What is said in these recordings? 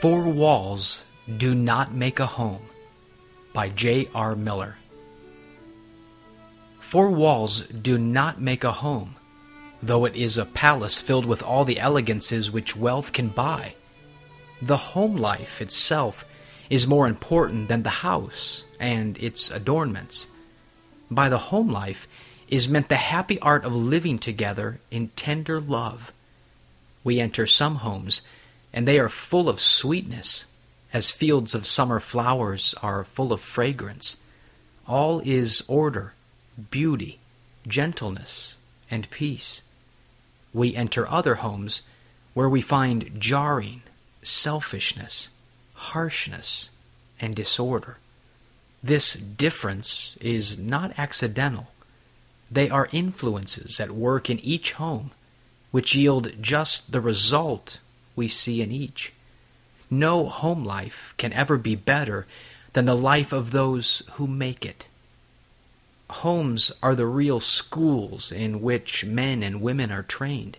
Four Walls Do Not Make a Home by J. R. Miller. Four walls do not make a home, though it is a palace filled with all the elegances which wealth can buy. The home life itself is more important than the house and its adornments. By the home life is meant the happy art of living together in tender love. We enter some homes and they are full of sweetness, as fields of summer flowers are full of fragrance. All is order, beauty, gentleness, and peace. We enter other homes where we find jarring, selfishness, harshness, and disorder. This difference is not accidental. They are influences at work in each home, which yield just the result we see in each. No home life can ever be better than the life of those who make it. Homes are the real schools in which men and women are trained,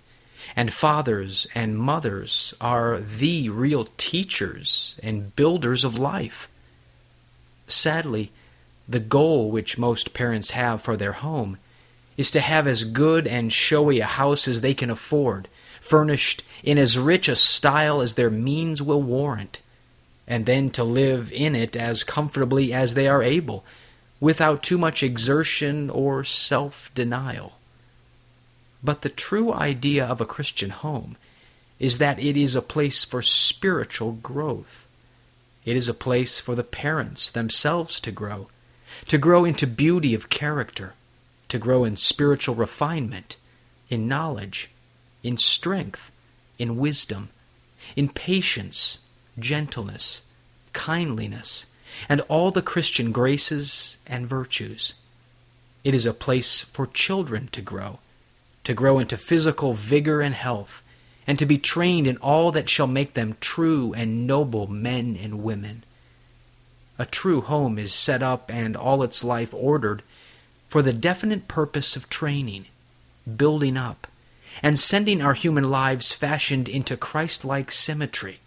and fathers and mothers are the real teachers and builders of life. Sadly, the goal which most parents have for their home is to have as good and showy a house as they can afford furnished in as rich a style as their means will warrant, and then to live in it as comfortably as they are able, without too much exertion or self denial. But the true idea of a Christian home is that it is a place for spiritual growth. It is a place for the parents themselves to grow, to grow into beauty of character, to grow in spiritual refinement, in knowledge, in strength, in wisdom, in patience, gentleness, kindliness, and all the Christian graces and virtues. It is a place for children to grow, to grow into physical vigor and health, and to be trained in all that shall make them true and noble men and women. A true home is set up and all its life ordered for the definite purpose of training, building up, and sending our human lives fashioned into Christ like symmetry,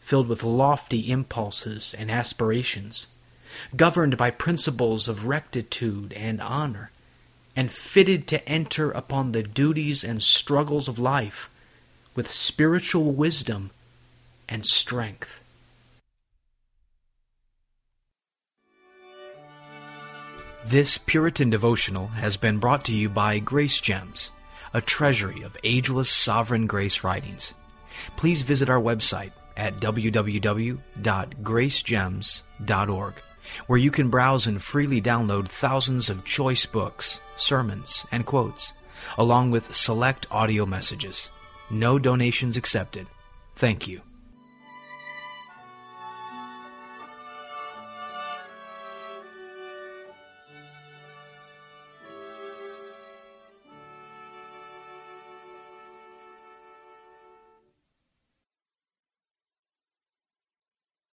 filled with lofty impulses and aspirations, governed by principles of rectitude and honor, and fitted to enter upon the duties and struggles of life with spiritual wisdom and strength. This Puritan devotional has been brought to you by Grace Gems a treasury of ageless sovereign grace writings. Please visit our website at www.gracegems.org, where you can browse and freely download thousands of choice books, sermons, and quotes, along with select audio messages. No donations accepted. Thank you.